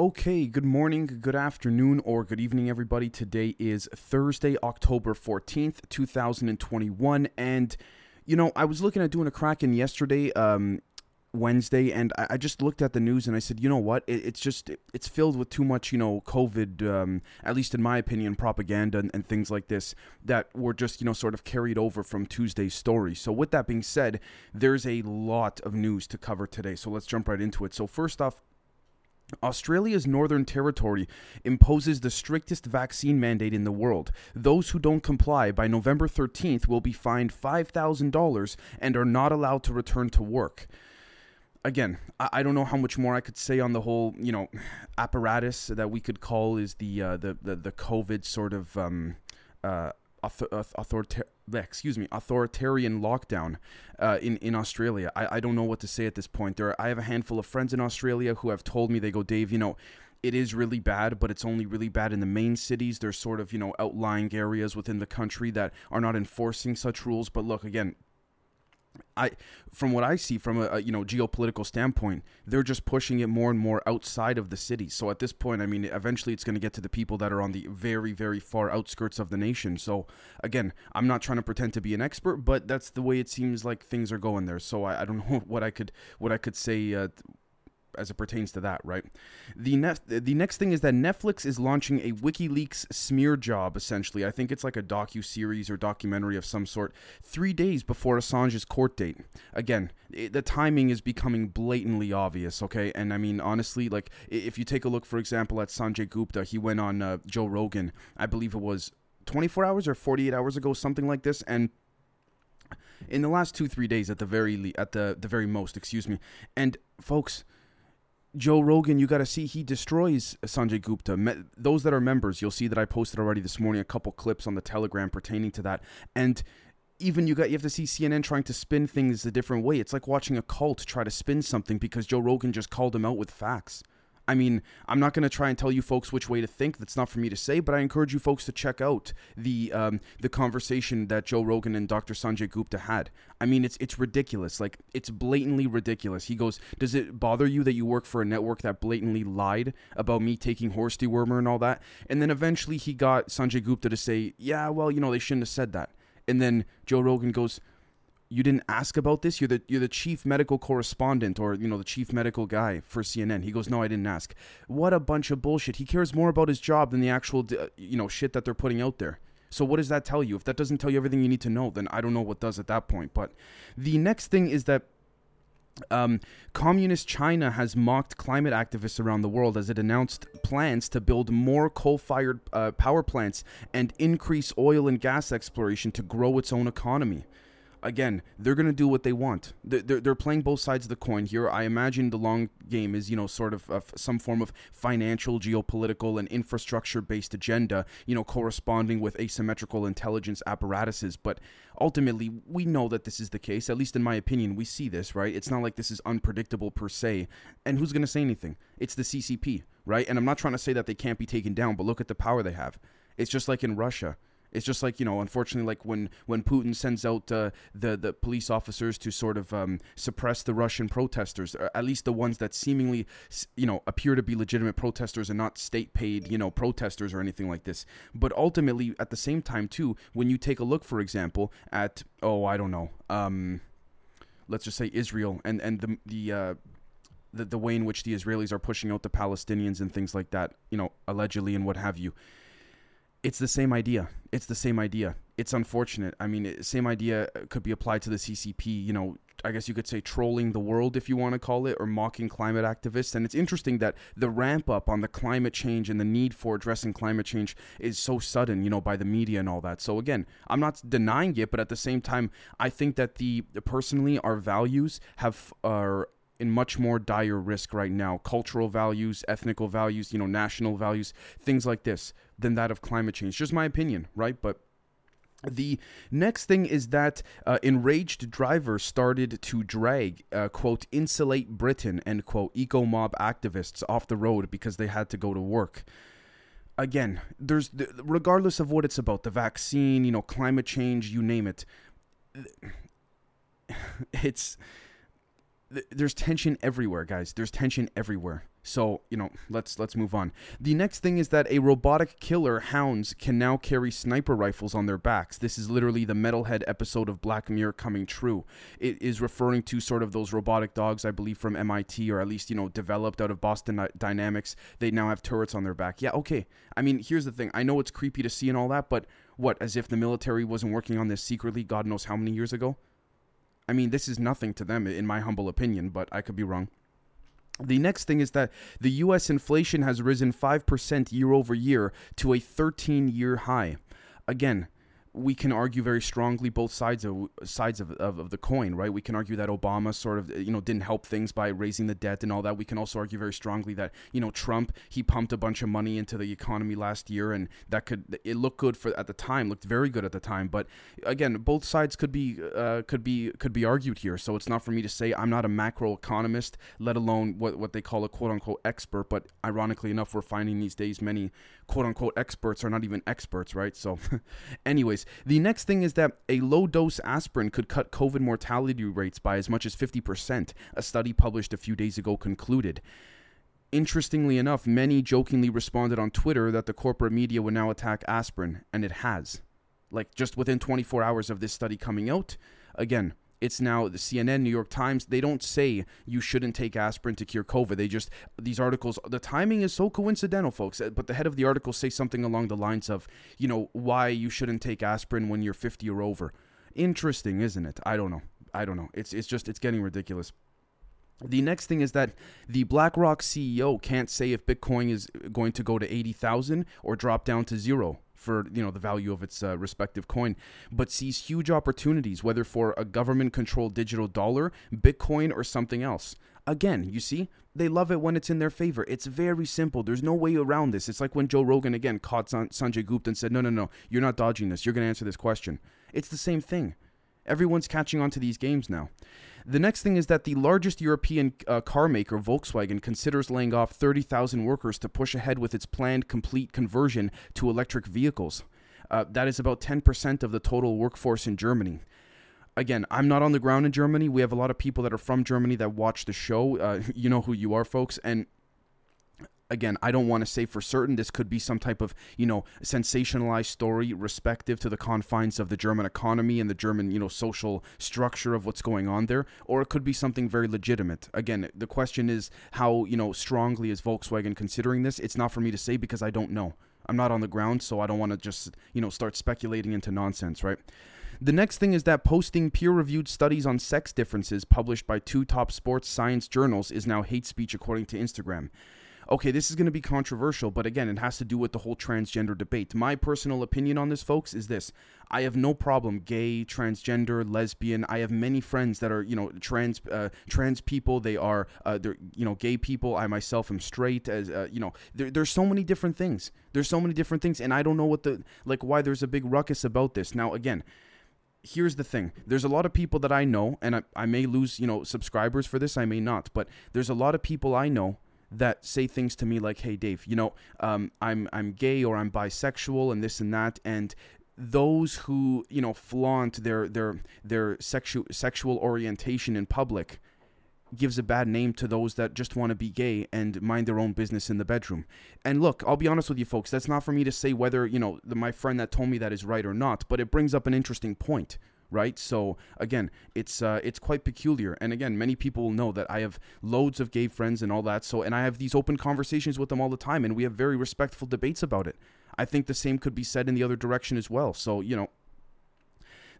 Okay, good morning, good afternoon, or good evening, everybody. Today is Thursday, October 14th, 2021. And, you know, I was looking at doing a Kraken yesterday, um, Wednesday, and I, just looked at the news and I said, you know what? It, it's just, it's filled with too much, you know, COVID, um, at least in my opinion, propaganda and, and things like this that were just, you know, sort of carried over from Tuesday's story. So, with that being said, there's a lot of news to cover today. So, let's jump right into it. So, first off, Australia's Northern Territory imposes the strictest vaccine mandate in the world. Those who don't comply by November 13th will be fined $5,000 and are not allowed to return to work. Again, I, don't know how much more I could say on the whole, you know, apparatus that we could call is the uh, the, the the COVID sort of um, uh, author- excuse me, authoritarian lockdown uh, in in Australia. I, I don't know what to say at this point. There, I have a handful of friends in Australia who have told me they go, Dave, you know. It is really bad, but it's only really bad in the main cities. There's sort of, you know, outlying areas within the country that are not enforcing such rules. But look, again, I, from what I see from a, a, you know geopolitical standpoint, they're just pushing it more and more outside of the city. So at this point, I mean, eventually it's going to get to the people that are on the very, very far outskirts of the nation. So again, I'm not trying to pretend to be an expert, but that's the way it seems like things are going there. So I, I don't know what I could what I could say uh, as it pertains to that, right? The next the next thing is that Netflix is launching a WikiLeaks smear job. Essentially, I think it's like a docu series or documentary of some sort. Three days before Assange's court date. Again, it, the timing is becoming blatantly obvious. Okay, and I mean honestly, like if you take a look, for example, at Sanjay Gupta, he went on uh, Joe Rogan. I believe it was 24 hours or 48 hours ago, something like this, and in the last two three days at the very le- at the the very most excuse me and folks Joe Rogan, you got to see he destroys Sanjay Gupta. Me- those that are members, you'll see that I posted already this morning a couple clips on the Telegram pertaining to that. And even you got you have to see CNN trying to spin things a different way. It's like watching a cult try to spin something because Joe Rogan just called him out with facts. I mean, I'm not going to try and tell you folks which way to think. That's not for me to say, but I encourage you folks to check out the um, the conversation that Joe Rogan and Dr. Sanjay Gupta had. I mean, it's it's ridiculous. Like it's blatantly ridiculous. He goes, "Does it bother you that you work for a network that blatantly lied about me taking horse dewormer and all that?" And then eventually he got Sanjay Gupta to say, "Yeah, well, you know, they shouldn't have said that." And then Joe Rogan goes, you didn't ask about this. You're the you're the chief medical correspondent or you know the chief medical guy for CNN. He goes, no, I didn't ask. What a bunch of bullshit. He cares more about his job than the actual you know shit that they're putting out there. So what does that tell you? If that doesn't tell you everything you need to know, then I don't know what does at that point. But the next thing is that um, communist China has mocked climate activists around the world as it announced plans to build more coal fired uh, power plants and increase oil and gas exploration to grow its own economy again, they're going to do what they want. They're, they're playing both sides of the coin here. I imagine the long game is, you know, sort of some form of financial, geopolitical, and infrastructure based agenda, you know, corresponding with asymmetrical intelligence apparatuses. But ultimately, we know that this is the case. At least in my opinion, we see this, right? It's not like this is unpredictable per se. And who's going to say anything? It's the CCP, right? And I'm not trying to say that they can't be taken down, but look at the power they have. It's just like in Russia it's just like you know, unfortunately, like when when Putin sends out uh, the the police officers to sort of um, suppress the Russian protesters, at least the ones that seemingly you know appear to be legitimate protesters and not state paid you know protesters or anything like this. But ultimately, at the same time, too, when you take a look, for example, at oh I don't know, um, let's just say Israel and and the the uh, the, the way in which the Israelis are pushing out the Palestinians and things like that, you know, allegedly and what have you it's the same idea. It's the same idea. It's unfortunate. I mean, same idea uh, could be applied to the CCP. You know, I guess you could say trolling the world, if you want to call it, or mocking climate activists. And it's interesting that the ramp up on the climate change and the need for addressing climate change is so sudden, you know, by the media and all that. So again, I'm not denying it, but at the same time, I think that the personally our values have are in much more dire risk right now cultural values ethnical values you know national values things like this than that of climate change just my opinion right but the next thing is that uh, enraged drivers started to drag, uh, quote, insulate Britain, end quote, eco mob activists off the road because they had to go to work. Again, there's, regardless of what it's about, the vaccine, you know, climate change, you name it, it's, th- there's tension everywhere, guys. There's tension everywhere. So, you know, let's let's move on. The next thing is that a robotic killer hounds can now carry sniper rifles on their backs. This is literally the Metalhead episode of Black Mirror coming true. It is referring to sort of those robotic dogs, I believe, from MIT or at least, you know, developed out of Boston Dynamics. They now have turrets on their back. Yeah, okay. I mean, here's the thing. I know it's creepy to see and all that, but what, as if the military wasn't working on this secretly God knows how many years ago? I mean, this is nothing to them, in my humble opinion, but I could be wrong. The next thing is that the US inflation has risen 5% year over year to a 13 year high. Again, we can argue very strongly both sides of sides of, of, of, the coin, right? We can argue that Obama sort of you know didn't help things by raising the debt and all that. We can also argue very strongly that you know Trump he pumped a bunch of money into the economy last year, and that could it looked good for at the time, looked very good at the time. But again, both sides could be uh, could be could be argued here. So it's not for me to say I'm not a macro economist, let alone what what they call a quote unquote expert. But ironically enough, we're finding these days many quote unquote experts are not even experts, right? So, anyways. The next thing is that a low dose aspirin could cut COVID mortality rates by as much as 50%, a study published a few days ago concluded. Interestingly enough, many jokingly responded on Twitter that the corporate media would now attack aspirin, and it has. Like just within 24 hours of this study coming out, again, it's now the CNN, New York Times. They don't say you shouldn't take aspirin to cure COVID. They just these articles. The timing is so coincidental, folks. Eh, but the head of the article say something along the lines of, you know, why you shouldn't take aspirin when you're 50 or over. Interesting, isn't it? I don't know. I don't know. It's it's just it's getting ridiculous. The next thing is that the BlackRock CEO can't say if Bitcoin is going to go to 80,000 or drop down to zero for you know the value of its uh, respective coin, but sees huge opportunities whether for a government-controlled digital dollar, Bitcoin, or something else. Again, you see, they love it when it's in their favor. It's very simple. There's no way around this. It's like when Joe Rogan again caught San- Sanjay Gupta and said, "No, no, no, you're not dodging this. You're going to answer this question." It's the same thing. Everyone's catching on to these games now. The next thing is that the largest European uh, car maker, Volkswagen, considers laying off 30,000 workers to push ahead with its planned complete conversion to electric vehicles. Uh, that is about 10% of the total workforce in Germany. Again, I'm not on the ground in Germany. We have a lot of people that are from Germany that watch the show. Uh, you know who you are, folks. And again, I don't want to say for certain this could be some type of, you know, sensationalized story respective to the confines of the German economy and the German, you know, social structure of what's going on there, or it could be something very legitimate. Again, the question is how, you know, strongly is Volkswagen considering this? It's not for me to say because I don't know. I'm not on the ground, so I don't want to just, you know, start speculating into nonsense, right? The next thing is that posting peer reviewed studies on sex differences published by two top sports science journals is now hate speech according to Instagram okay, this is going to be controversial, but again, it has to do with the whole transgender debate. My personal opinion on this, folks, is this. I have no problem gay, transgender, lesbian. I have many friends that are, you know, trans uh, trans people. They are, uh, they're, you know, gay people. I myself am straight. As uh, you know, there, there's so many different things. There's so many different things, and I don't know what the like why there's a big ruckus about this. Now, again, here's the thing there's a lot of people that i know and I, I may lose you know subscribers for this i may not but there's a lot of people i know that say things to me like, "Hey, Dave, you know, um, I'm I'm gay or I'm bisexual and this and that," and those who you know flaunt their their their sexual sexual orientation in public gives a bad name to those that just want to be gay and mind their own business in the bedroom. And look, I'll be honest with you folks, that's not for me to say whether, you know, the, my friend that told me that is right or not, but it brings up an interesting point, right? So again, it's uh, it's quite peculiar. And again, many people will know that I have loads of gay friends and all that. So and I have these open conversations with them all the time, and we have very respectful debates about it. I think the same could be said in the other direction as well. So you know.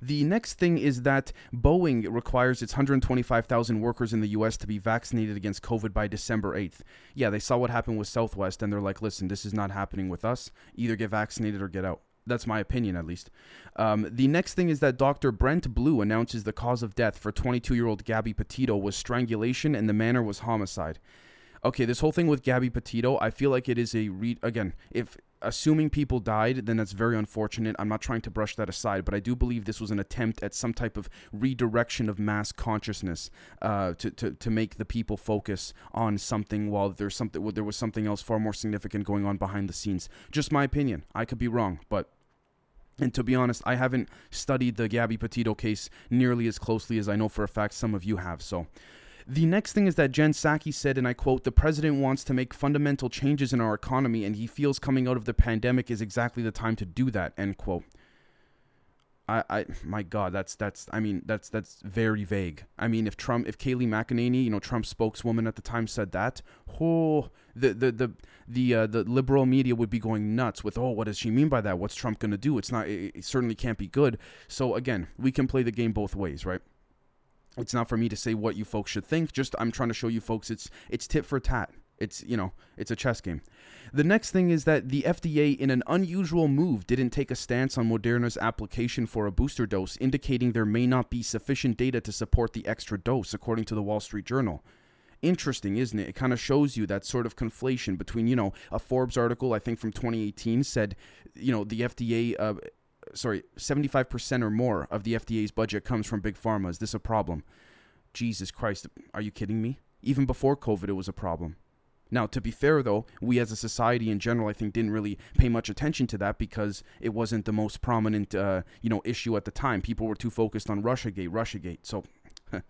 The next thing is that Boeing requires its 125,000 workers in the US to be vaccinated against COVID by December 8th. Yeah, they saw what happened with Southwest and they're like, listen, this is not happening with us. Either get vaccinated or get out. That's my opinion, at least. Um, the next thing is that Dr. Brent Blue announces the cause of death for 22 year old Gabby Petito was strangulation and the manner was homicide. Okay, this whole thing with Gabby Petito, I feel like it is a read. again, if assuming people died, then that's very unfortunate. I'm not trying to brush that aside, but I do believe this was an attempt at some type of redirection of mass consciousness uh, to, to, to make the people focus on something while there's something there was something else far more significant going on behind the scenes. Just my opinion. I could be wrong, but and to be honest, I haven't studied the Gabby Petito case nearly as closely as I know for a fact some of you have. So The next thing is that Jen Psaki said, and I quote, the president wants to make fundamental changes in our economy, and he feels coming out of the pandemic is exactly the time to do that, end quote. I, I my God, that's that's I mean that's that's very vague. I mean, if Trump, if Kayleigh McEnany, you know, Trump's spokeswoman at the time said that, oh, the the the the uh, the liberal media would be going nuts with, oh, what does she mean by that? What's Trump gonna do? It's not, it, it certainly can't be good. So again, we can play the game both ways, right? It's not for me to say what you folks should think. Just I'm trying to show you folks it's it's tit for tat. It's you know it's a chess game. The next thing is that the FDA, in an unusual move, didn't take a stance on Moderna's application for a booster dose, indicating there may not be sufficient data to support the extra dose, according to the Wall Street Journal. Interesting, isn't it? It kind of shows you that sort of conflation between, you know, a Forbes article, I think from 2018, said, you know, the FDA. Uh, sorry, 75% or more of the FDA's budget comes from big pharma. Is this a problem? Jesus Christ, are you kidding me? Even before COVID, it was a problem. Now, to be fair, though, we as a society in general, I think, didn't really pay much attention to that because it wasn't the most prominent, uh, you know, issue at the time. People were too focused on RussiaGate, RussiaGate. So,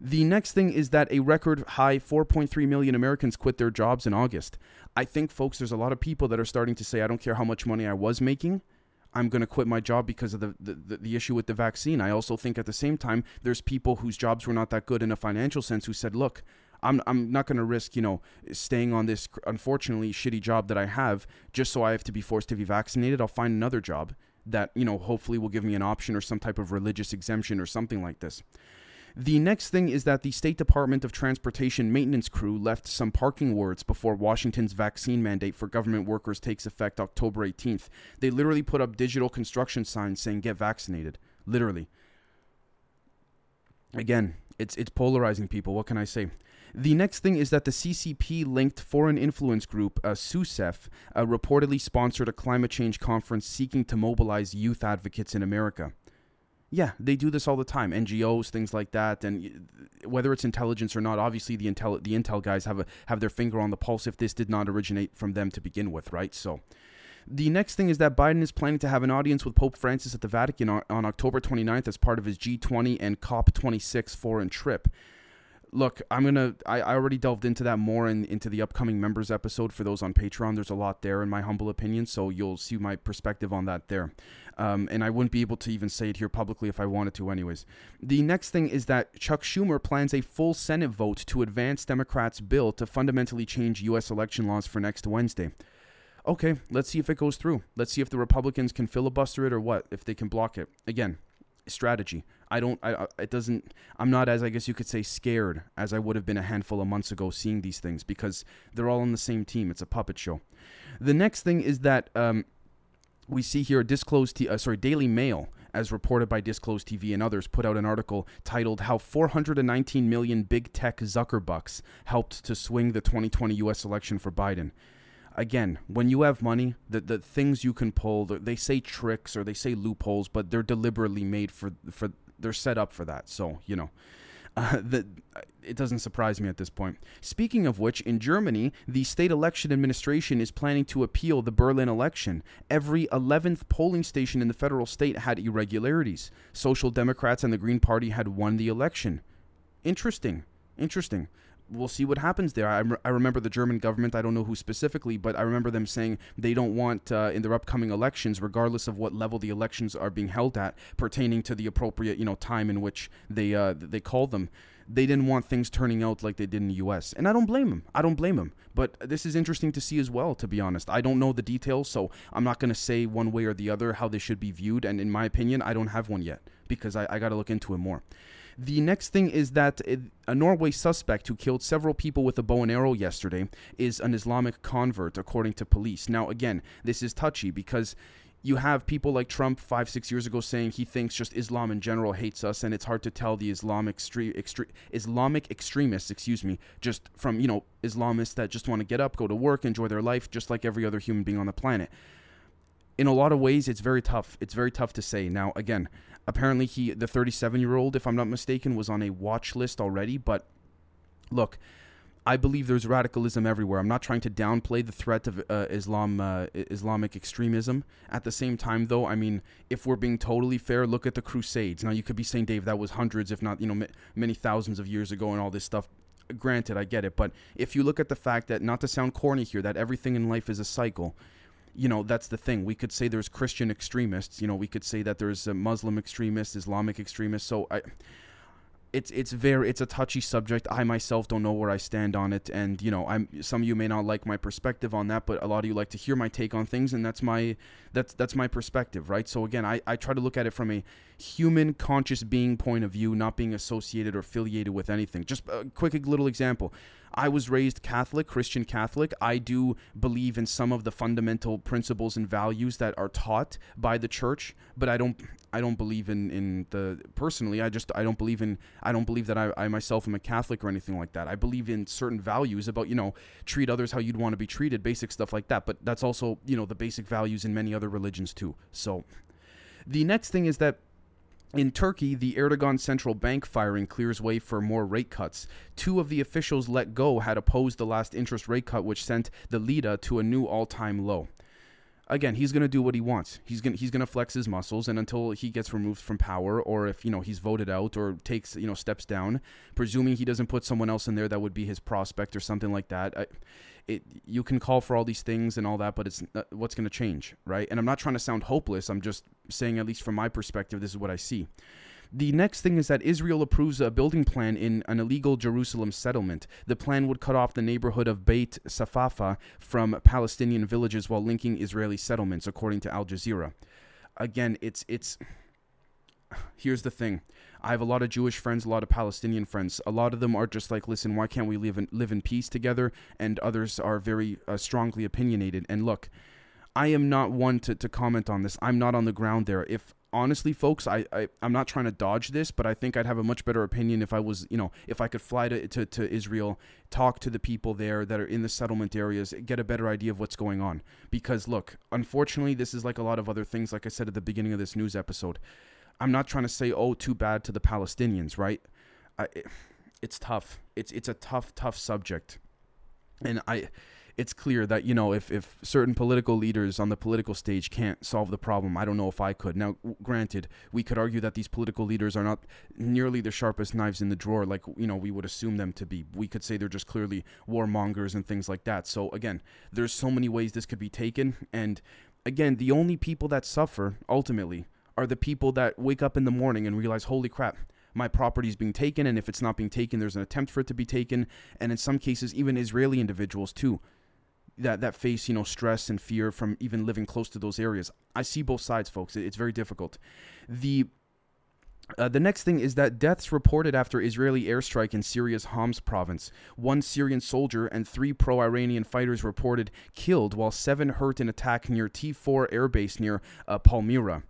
the next thing is that a record high 4.3 million Americans quit their jobs in August. I think, folks, there's a lot of people that are starting to say, I don't care how much money I was making. I'm going to quit my job because of the, the, the, issue with the vaccine. I also think at the same time, there's people whose jobs were not that good in a financial sense who said, look, I'm, I'm not going to risk, you know, staying on this unfortunately shitty job that I have just so I have to be forced to be vaccinated. I'll find another job that, you know, hopefully will give me an option or some type of religious exemption or something like this. The next thing is that the State Department of Transportation maintenance crew left some parking words before Washington's vaccine mandate for government workers takes effect October 18th. They literally put up digital construction signs saying get vaccinated. Literally. Again, it's it's polarizing people. What can I say? The next thing is that the CCP linked foreign influence group, uh, CUSEF, uh, reportedly sponsored a climate change conference seeking to mobilize youth advocates in America. Yeah, they do this all the time. NGOs, things like that, and whether it's intelligence or not, obviously the intel the intel guys have a, have their finger on the pulse if this did not originate from them to begin with, right? So, the next thing is that Biden is planning to have an audience with Pope Francis at the Vatican on, on October 29th as part of his G20 and COP26 foreign trip look, I'm gonna. I, I already delved into that more in, into the upcoming members episode for those on Patreon. There's a lot there, in my humble opinion, so you'll see my perspective on that there. Um, and I wouldn't be able to even say it here publicly if I wanted to, anyways. The next thing is that Chuck Schumer plans a full Senate vote to advance Democrats' bill to fundamentally change U.S. election laws for next Wednesday. Okay, let's see if it goes through. Let's see if the Republicans can filibuster it or what, if they can block it. Again, strategy. I don't. I. It doesn't. I'm not as I guess you could say scared as I would have been a handful of months ago seeing these things because they're all on the same team. It's a puppet show. The next thing is that um, we see here disclosed. T- uh, sorry, Daily Mail. As reported by Disclosed TV and others, put out an article titled "How 419 Million Big Tech Zuckerbucks Helped to Swing the 2020 U.S. Election for Biden." Again, when you have money, the the things you can pull, they say tricks or they say loopholes, but they're deliberately made for for they're set up for that. So you know. Uh, the, it doesn't surprise me at this point. Speaking of which, in Germany, the state election administration is planning to appeal the Berlin election. Every 11th polling station in the federal state had irregularities. Social Democrats and the Green Party had won the election. Interesting. Interesting we'll see what happens there. I, I remember the German government, I don't know who specifically, but I remember them saying they don't want uh, in their upcoming elections, regardless of what level the elections are being held at, pertaining to the appropriate you know time in which they uh, they call them. They didn't want things turning out like they did in the U.S. And I don't blame them. I don't blame them. But this is interesting to see as well. To be honest, I don't know the details, so I'm not going to say one way or the other how they should be viewed. And in my opinion, I don't have one yet because I, I got to look into it more. The next thing is that a Norway suspect who killed several people with a bow and arrow yesterday is an Islamic convert, according to police. Now, again, this is touchy because you have people like Trump five, six years ago saying he thinks just Islam in general hates us, and it's hard to tell the Islamic extre- extre- Islamic extremists, excuse me, just from you know Islamists that just want to get up, go to work, enjoy their life, just like every other human being on the planet. In a lot of ways, it's very tough. It's very tough to say. Now, again, Apparently, he the 37 year old, if I'm not mistaken, was on a watch list already. But look, I believe there's radicalism everywhere. I'm not trying to downplay the threat of uh, Islam, uh, Islamic extremism. At the same time, though, I mean, if we're being totally fair, look at the Crusades. Now, you could be saying, Dave, that was hundreds, if not, you know, m- many thousands of years ago, and all this stuff. Granted, I get it, but if you look at the fact that, not to sound corny here, that everything in life is a cycle. You know, that's the thing. We could say there's Christian extremists. You know, we could say that there's a Muslim extremists, Islamic extremists. So I it's it's very it's a touchy subject. I myself don't know where I stand on it, and you know, I'm some of you may not like my perspective on that, but a lot of you like to hear my take on things, and that's my that's that's my perspective, right? So again, I I try to look at it from a human conscious being point of view, not being associated or affiliated with anything. Just a quick little example. I was raised Catholic, Christian Catholic. I do believe in some of the fundamental principles and values that are taught by the church, but I don't I don't believe in in the personally. I just I don't believe in I don't believe that I, I myself am a Catholic or anything like that. I believe in certain values about you know treat others how you'd want to be treated, basic stuff like that. But that's also you know the basic values in many other religions too. So the next thing is that in Turkey, the Erdogan central bank firing clears way for more rate cuts. Two of the officials let go had opposed the last interest rate cut, which sent the lira to a new all time low. Again, he's going to do what he wants. He's going he's going to flex his muscles, and until he gets removed from power, or if you know he's voted out or takes you know steps down, presuming he doesn't put someone else in there that would be his prospect or something like that. I, it you can call for all these things and all that, but it's not, what's going to change, right? And I'm not trying to sound hopeless. I'm just saying, at least from my perspective, this is what I see. The next thing is that Israel approves a building plan in an illegal Jerusalem settlement. The plan would cut off the neighborhood of Beit Safafa from Palestinian villages while linking Israeli settlements, according to Al Jazeera. Again, it's it's here's the thing. I have a lot of Jewish friends, a lot of Palestinian friends. A lot of them are just like, listen, why can't we live in, live in peace together? And others are very uh, strongly opinionated. And look, I am not one to, to comment on this. I'm not on the ground there. If honestly, folks, I, I I'm not trying to dodge this, but I think I'd have a much better opinion if I was, you know, if I could fly to, to, to Israel, talk to the people there that are in the settlement areas, get a better idea of what's going on. Because look, unfortunately, this is like a lot of other things. Like I said at the beginning of this news episode, I'm not trying to say oh too bad to the Palestinians, right? I, it's tough. It's it's a tough tough subject, and I. It's clear that you know if, if certain political leaders on the political stage can't solve the problem, I don't know if I could. Now, granted, we could argue that these political leaders are not nearly the sharpest knives in the drawer, like you know we would assume them to be. We could say they're just clearly warmongers and things like that. So again, there's so many ways this could be taken, and again, the only people that suffer ultimately are the people that wake up in the morning and realize, holy crap, my property is being taken. And if it's not being taken, there's an attempt for it to be taken. And in some cases, even Israeli individuals too, that, that face, you know, stress and fear from even living close to those areas. I see both sides, folks. It's very difficult. The uh, the next thing is that deaths reported after Israeli airstrike in Syria's Homs province. One Syrian soldier and three pro Iranian fighters reported killed, while seven hurt in attack near T4 airbase near uh, Palmyra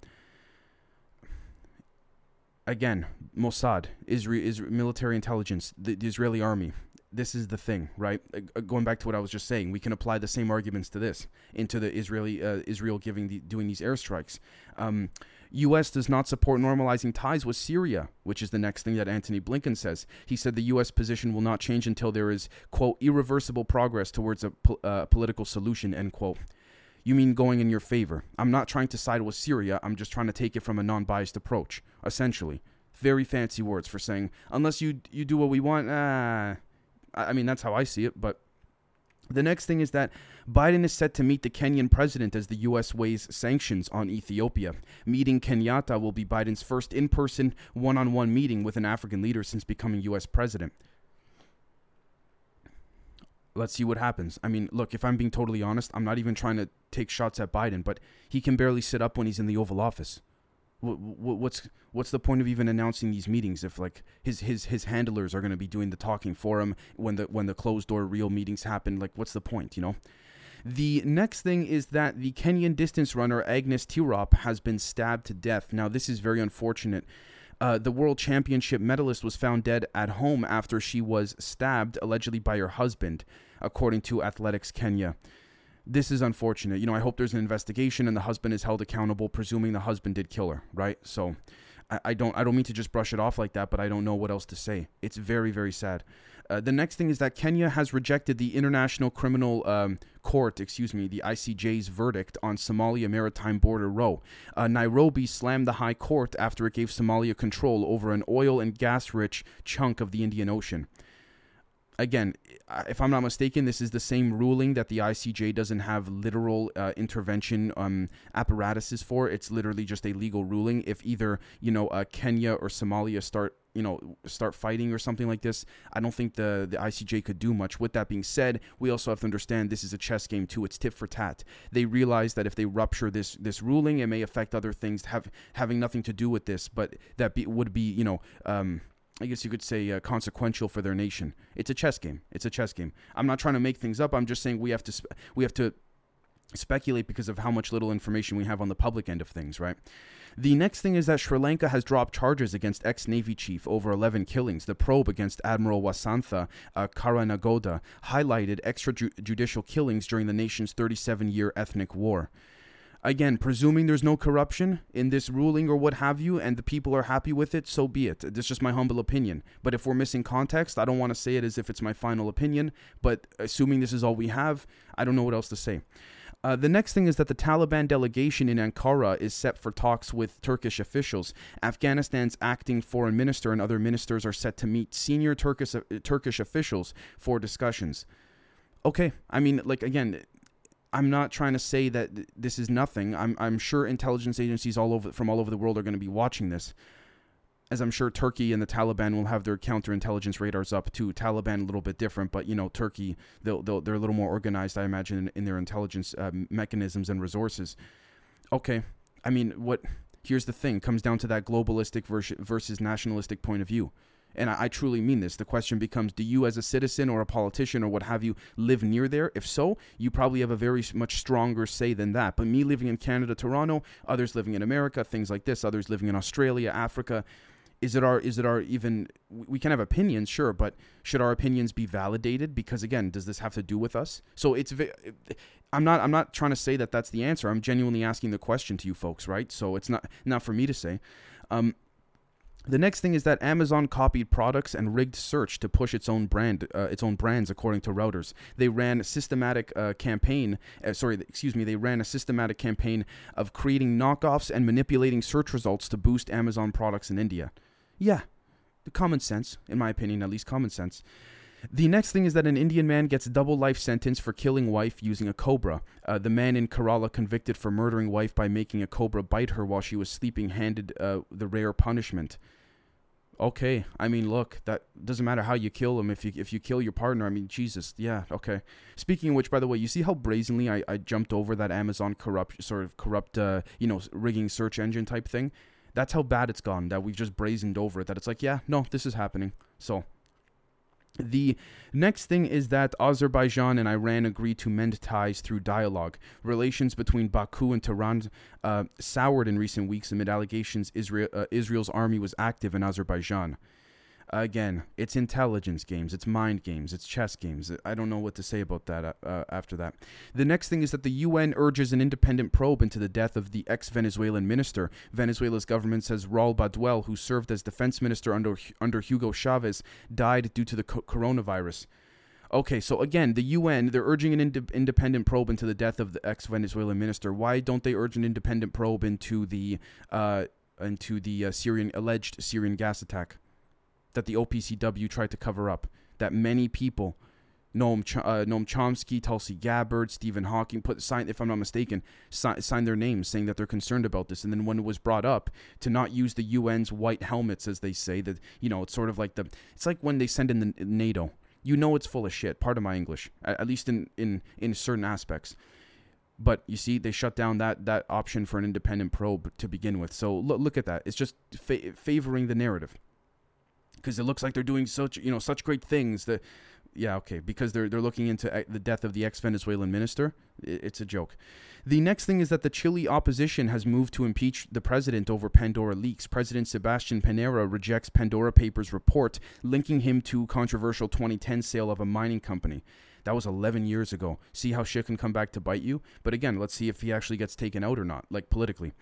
again, Mossad, Israel, Israel military intelligence, the, the, Israeli army. This is the thing, right? Uh, going back to what I was just saying, we can apply the same arguments to this into the Israeli uh, Israel giving the, doing these airstrikes. Um, U.S. does not support normalizing ties with Syria, which is the next thing that Antony Blinken says. He said the U.S. position will not change until there is quote irreversible progress towards a po- uh, political solution end quote you mean going in your favor. I'm not trying to side with Syria, I'm just trying to take it from a non biased approach, essentially. Very fancy words for saying, unless you, you do what we want, ah. I mean, that's how I see it, but. The next thing is that Biden is set to meet the Kenyan president as the U.S. weighs sanctions on Ethiopia. Meeting Kenyatta will be Biden's first in person, one on one meeting with an African leader since becoming U.S. president let's see what happens. I mean, look, if I'm being totally honest, I'm not even trying to take shots at Biden, but he can barely sit up when he's in the Oval Office. What's what's the point of even announcing these meetings if like his his his handlers are going to be doing the talking for him when the when the closed door real meetings happen? Like, what's the point? You know. The next thing is that the Kenyan distance runner Agnes Tirop has been stabbed to death. Now, this is very unfortunate. Uh, the world championship medalist was found dead at home after she was stabbed, allegedly by her husband, according to Athletics Kenya. This is unfortunate. You know, I hope there's an investigation and the husband is held accountable, presuming the husband did kill her, right? So, I, don't I don't mean to just brush it off like that, but I don't know what else to say. It's very very sad. Uh, the next thing is that Kenya has rejected the International Criminal um, Court, excuse me, the ICJ's verdict on Somalia maritime border row. Uh, Nairobi slammed the High Court after it gave Somalia control over an oil and gas rich chunk of the Indian Ocean again, if I'm not mistaken, this is the same ruling that the ICJ doesn't have literal uh, intervention um, apparatuses for. It's literally just a legal ruling. If either you know uh, Kenya or Somalia start you know start fighting or something like this, I don't think the the ICJ could do much. With that being said, we also have to understand this is a chess game too. It's tit for tat. They realize that if they rupture this this ruling, it may affect other things have having nothing to do with this, but that be, would be you know. Um, I guess you could say, uh, consequential for their nation. It's a chess game. It's a chess game. I'm not trying to make things up. I'm just saying we have to spe- we have to speculate because of how much little information we have on the public end of things, right? The next thing is that Sri Lanka has dropped charges against ex Navy chief over 11 killings. The probe against Admiral Wasantha uh, Karannagoda highlighted extrajudicial killings during the nation's 37 year ethnic war. Again, presuming there's no corruption in this ruling or what have you, and the people are happy with it, so be it. This is just my humble opinion. But if we're missing context, I don't want to say it as if it's my final opinion. But assuming this is all we have, I don't know what else to say. Uh, the next thing is that the Taliban delegation in Ankara is set for talks with Turkish officials. Afghanistan's acting foreign minister and other ministers are set to meet senior Turkish uh, Turkish officials for discussions. Okay, I mean, like again, I'm not trying to say that this is nothing. I'm I'm sure intelligence agencies all over from all over the world are going to be watching this. As I'm sure Turkey and the Taliban will have their counterintelligence radars up too. Taliban a little bit different, but you know Turkey they'll, they'll they're a little more organized, I imagine, in, in their intelligence uh, mechanisms and resources. Okay, I mean, what? Here's the thing: comes down to that globalistic versus nationalistic point of view and I, I, truly mean this. The question becomes do you, as a citizen or a politician or what have you, live near there? If so, you probably have a very much stronger say than that. But me living in Canada, Toronto, others living in America, things like this, others living in Australia, Africa, is it our is it our even we can have opinions sure but should our opinions be validated because again does this have to do with us so it's i'm not i'm not trying to say that that's the answer i'm genuinely asking the question to you folks right so it's not not for me to say um, the next thing is that Amazon copied products and rigged search to push its own brand, uh, its own brands, according to Reuters. They ran a systematic uh, campaign. Uh, sorry, excuse me. They ran a systematic campaign of creating knockoffs and manipulating search results to boost Amazon products in India. Yeah, the common sense, in my opinion, at least common sense. The next thing is that an Indian man gets double life sentence for killing wife using a cobra. Uh, the man in Kerala convicted for murdering wife by making a cobra bite her while she was sleeping handed uh, the rare punishment. Okay, I mean, look, that doesn't matter how you kill him. If you if you kill your partner, I mean, Jesus, yeah, okay. Speaking of which, by the way, you see how brazenly I, I jumped over that Amazon corrupt sort of corrupt, uh, you know, rigging search engine type thing. That's how bad it's gone. That we've just brazened over it. That it's like, yeah, no, this is happening. So the next thing is that Azerbaijan and Iran agreed to mend ties through dialogue. Relations between Baku and Tehran uh, soured in recent weeks amid allegations Israel, uh, Israel's army was active in Azerbaijan. Again, it's intelligence games, it's mind games, it's chess games. I don't know what to say about that uh, uh after that. The next thing is that the UN urges an independent probe into the death of the ex Venezuelan minister. Venezuela's government says Raul Baduel, who served as defense minister under, under Hugo Chavez, died due to the co- coronavirus. Okay, so again, the UN, they're urging an ind- independent probe into the death of the ex Venezuelan minister. Why don't they urge an independent probe into the. Uh, into the uh, Syrian alleged Syrian gas attack that the OPCW tried to cover up. That many people, Noam, uh, Noam Chomsky, Tulsi Gabbard, Stephen Hawking, put sign if I'm not mistaken, si- signed their names saying that they're concerned about this. And then when it was brought up to not use the UN's white helmets, as they say, that you know it's sort of like the it's like when they send in the NATO. You know it's full of shit. Part of my English, at, at least in in in certain aspects. But you see, they shut down that that option for an independent probe to begin with. So look, look at that. It's just fa- favoring the narrative because it looks like they're doing such you know such great things that yeah okay because they're they're looking into the death of the ex Venezuelan minister it's a joke the next thing is that the Chile opposition has moved to impeach the president over Pandora leaks. President Sebastian Pinera rejects Pandora Papers report linking him to controversial 2010 sale of a mining company. That was 11 years ago. See how shit can come back to bite you? But again, let's see if he actually gets taken out or not, like politically.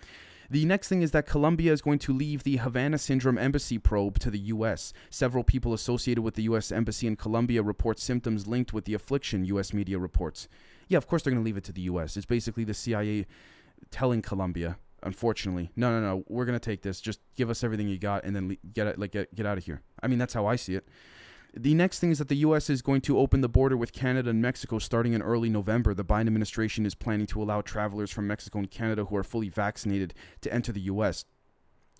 The next thing is that Colombia is going to leave the Havana Syndrome embassy probe to the U.S. Several people associated with the U.S. embassy in Colombia report symptoms linked with the affliction, U.S. media reports. Yeah, of course they're going to leave it to the U.S. It's basically the CIA telling Colombia, unfortunately, no, no, no, we're going to take this. Just give us everything you got and then get like get, get out of here. I mean, that's how I see it. The next thing is that the U.S. is going to open the border with Canada and Mexico starting in early November. The Biden administration is planning to allow travelers from Mexico and Canada who are fully vaccinated to enter the U.S.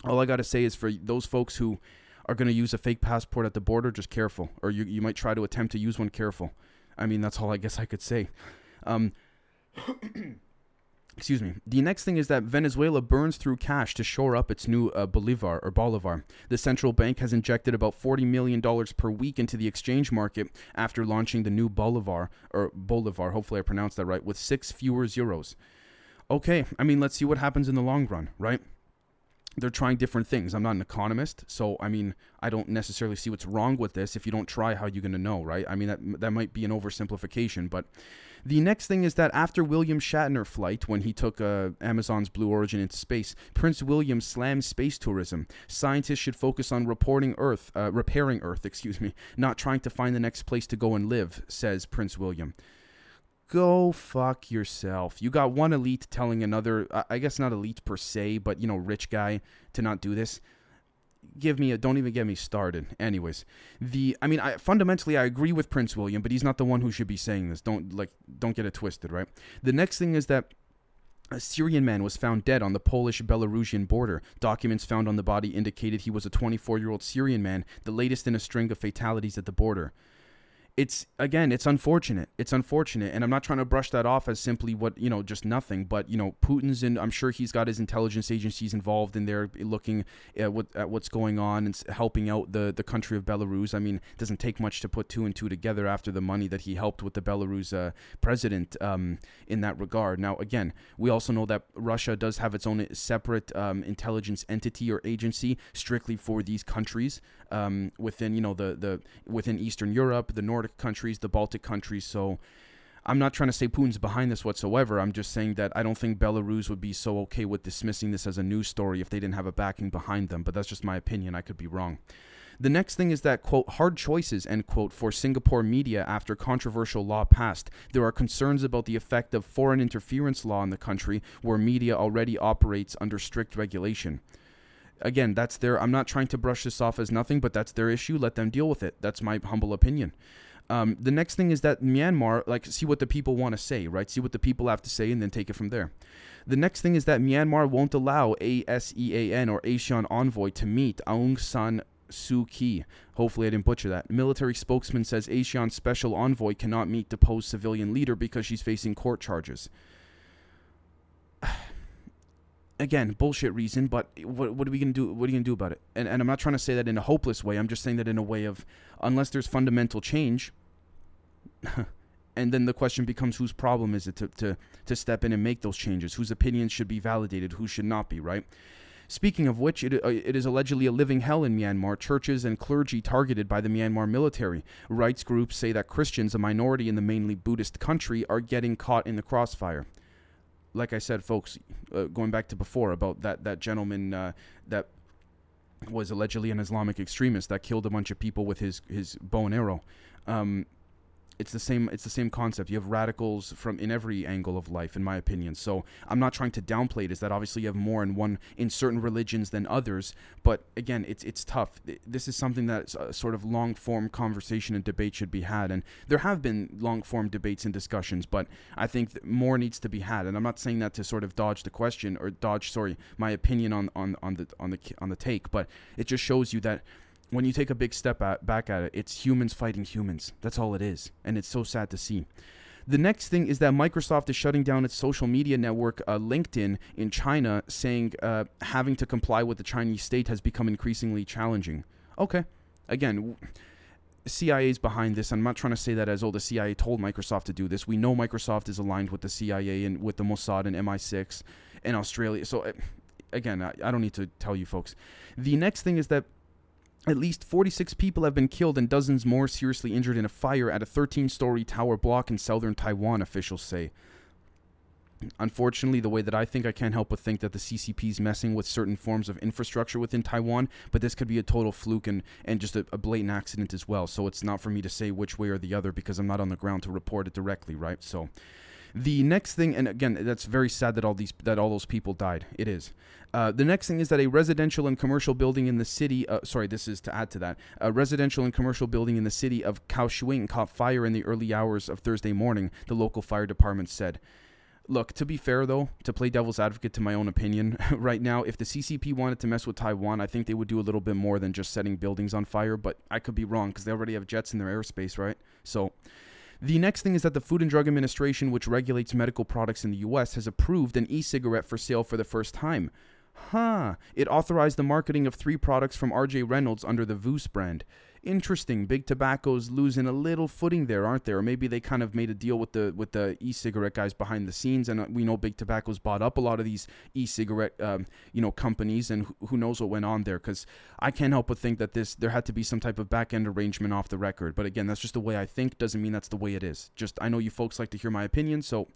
All I got to say is for those folks who are going to use a fake passport at the border, just careful. Or you, you might try to attempt to use one, careful. I mean, that's all I guess I could say. Um, excuse me. The next thing is that Venezuela burns through cash to shore up its new uh, bolivar or bolivar. The central bank has injected about 40 million dollars per week into the exchange market after launching the new bolivar or bolivar. Hopefully, I pronounced that right. With six fewer zeros. Okay, I mean, let's see what happens in the long run, right? They're trying different things. I'm not an economist, so I mean, I don't necessarily see what's wrong with this. If you don't try, how are you going to know, right? I mean, that that might be an oversimplification, but the next thing is that after William Shatner flight, when he took uh, Amazon's Blue Origin into space, Prince William slammed space tourism. Scientists should focus on reporting Earth, uh, repairing Earth, excuse me, not trying to find the next place to go and live, says Prince William. Go fuck yourself. You got one elite telling another, I guess not elite per se, but you know, rich guy to not do this. Give me a don't even get me started. Anyways the i mean i fundamentally i agree with prince william but he's not the one who should be saying this. Don't like don't get it twisted right? The next thing is that a Syrian man was found dead on the Polish Belarusian border. Documents found on the body indicated he was a 24 year old Syrian man, the latest in a string of fatalities at the border it's again it's unfortunate. It's unfortunate. And i'm not trying to brush that off as simply what you know just nothing. But you know putin's in i'm sure he's got his intelligence agencies involved in there looking at, what, at what's going on and helping out the, the country of belarus. I mean it doesn't take much to put two and two together after the money that he helped with the belarus uh, president um, in that regard. Now again we also know that russia does have its own separate um, intelligence entity or agency strictly for these countries um, within you know the the within eastern europe the Nordic countries, the Baltic countries. So I'm not trying to say Putin's behind this whatsoever. I'm just saying that I don't think Belarus would be so okay with dismissing this as a news story if they didn't have a backing behind them. But that's just my opinion. I could be wrong. The next thing is that, quote, hard choices, end quote, for Singapore media after controversial law passed. There are concerns about the effect of foreign interference law in the country where media already operates under strict regulation again, that's their. I'm not trying to brush this off as nothing, but that's their issue. Let them deal with it. That's my humble opinion. Um, the next thing is that Myanmar, like, see what the people want to say, right? See what the people have to say, and then take it from there. The next thing is that Myanmar won't allow ASEAN or ASEAN envoy to meet Aung San Suu Kyi. Hopefully, I didn't butcher that. Military spokesman says ASEAN special envoy cannot meet deposed civilian leader because she's facing court charges. Again, bullshit reason, but what, what are we gonna do? What are you gonna do about it? And, and I'm not trying to say that in a hopeless way. I'm just saying that in a way of, unless there's fundamental change, and then the question becomes whose problem is it to, to, to step in and make those changes? Whose opinions should be validated? Who should not be, right? Speaking of which, it, uh, it is allegedly a living hell in Myanmar, churches and clergy targeted by the Myanmar military. Rights groups say that Christians, a minority in the mainly Buddhist country, are getting caught in the crossfire. Like I said, folks, uh, going back to before about that, that gentleman uh, that was allegedly an Islamic extremist that killed a bunch of people with his, his bow and arrow. Um, it's the same it's the same concept. You have radicals from in every angle of life in my opinion. So i'm not trying to downplay it is that obviously you have more in one in certain religions than others but again it's it's tough. This is something that a sort of long form conversation and debate should be had and there have been long form debates and discussions but i think more needs to be had and i'm not saying that to sort of dodge the question or dodge sorry my opinion on on on the on the on the take but it just shows you that when you take a big step at, back at it, it's humans fighting humans. That's all it is. And it's so sad to see. The next thing is that Microsoft is shutting down its social media network, uh, LinkedIn, in China, saying uh, having to comply with the Chinese state has become increasingly challenging. Okay. Again, CIA is behind this. I'm not trying to say that as oh the CIA told Microsoft to do this. We know Microsoft is aligned with the CIA and with the Mossad and MI6 in Australia. So uh, again, I, I don't need to tell you folks. The next thing is that at least 46 people have been killed and dozens more seriously injured in a fire at a 13 story tower block in southern Taiwan, officials say. unfortunately, the way that I think, I can't help but think that the CCP is messing with certain forms of infrastructure within Taiwan. But this could be a total fluke and, and just a, a, blatant accident as well. So it's not for me to say which way or the other because I'm not on the ground to report it directly, right? So the next thing, and again, that's very sad that all these that all those people died. It is. Uh, the next thing is that a residential and commercial building in the city. Uh, sorry, this is to add to that. A residential and commercial building in the city of Kaohsiung caught fire in the early hours of Thursday morning. The local fire department said. Look, to be fair though, to play devil's advocate to my own opinion, right now, if the CCP wanted to mess with Taiwan, I think they would do a little bit more than just setting buildings on fire, but I could be wrong because they already have jets in their airspace, right? So, the next thing is that the Food and Drug Administration, which regulates medical products in the US, has approved an e cigarette for sale for the first time. Huh. It authorized the marketing of three products from RJ Reynolds under the Vuse brand interesting. Big Tobacco's losing a little footing there, aren't there? Or maybe they kind of made a deal with the with the e-cigarette guys behind the scenes, and uh, we know Big Tobacco's bought up a lot of these e-cigarette, um, you know, companies, and who knows what went on there? Because I can't help but think that this there had to be some type of back end arrangement off the record. But again, that's just the way I think. Doesn't mean that's the way it is. Just I know you folks like to hear my opinion, so.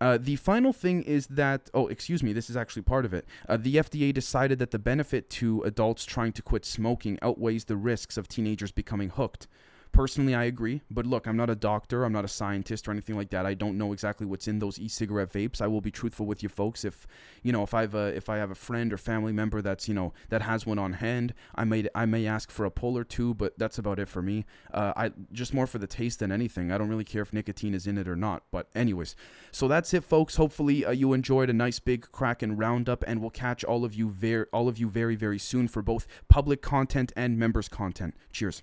Uh, the final thing is that, oh, excuse me, this is actually part of it. Uh, the FDA decided that the benefit to adults trying to quit smoking outweighs the risks of teenagers becoming hooked. Personally, I agree. But look, I'm not a doctor, I'm not a scientist or anything like that. I don't know exactly what's in those e-cigarette vapes. I will be truthful with you folks. If you know, if I've a, if I have a friend or family member that's you know that has one on hand, I may I may ask for a pull or two, but that's about it for me. Uh, I just more for the taste than anything. I don't really care if nicotine is in it or not. But anyways, so that's it, folks. Hopefully, uh, you enjoyed a nice big Kraken roundup, and we'll catch all of you very all of you very very soon for both public content and members content. Cheers.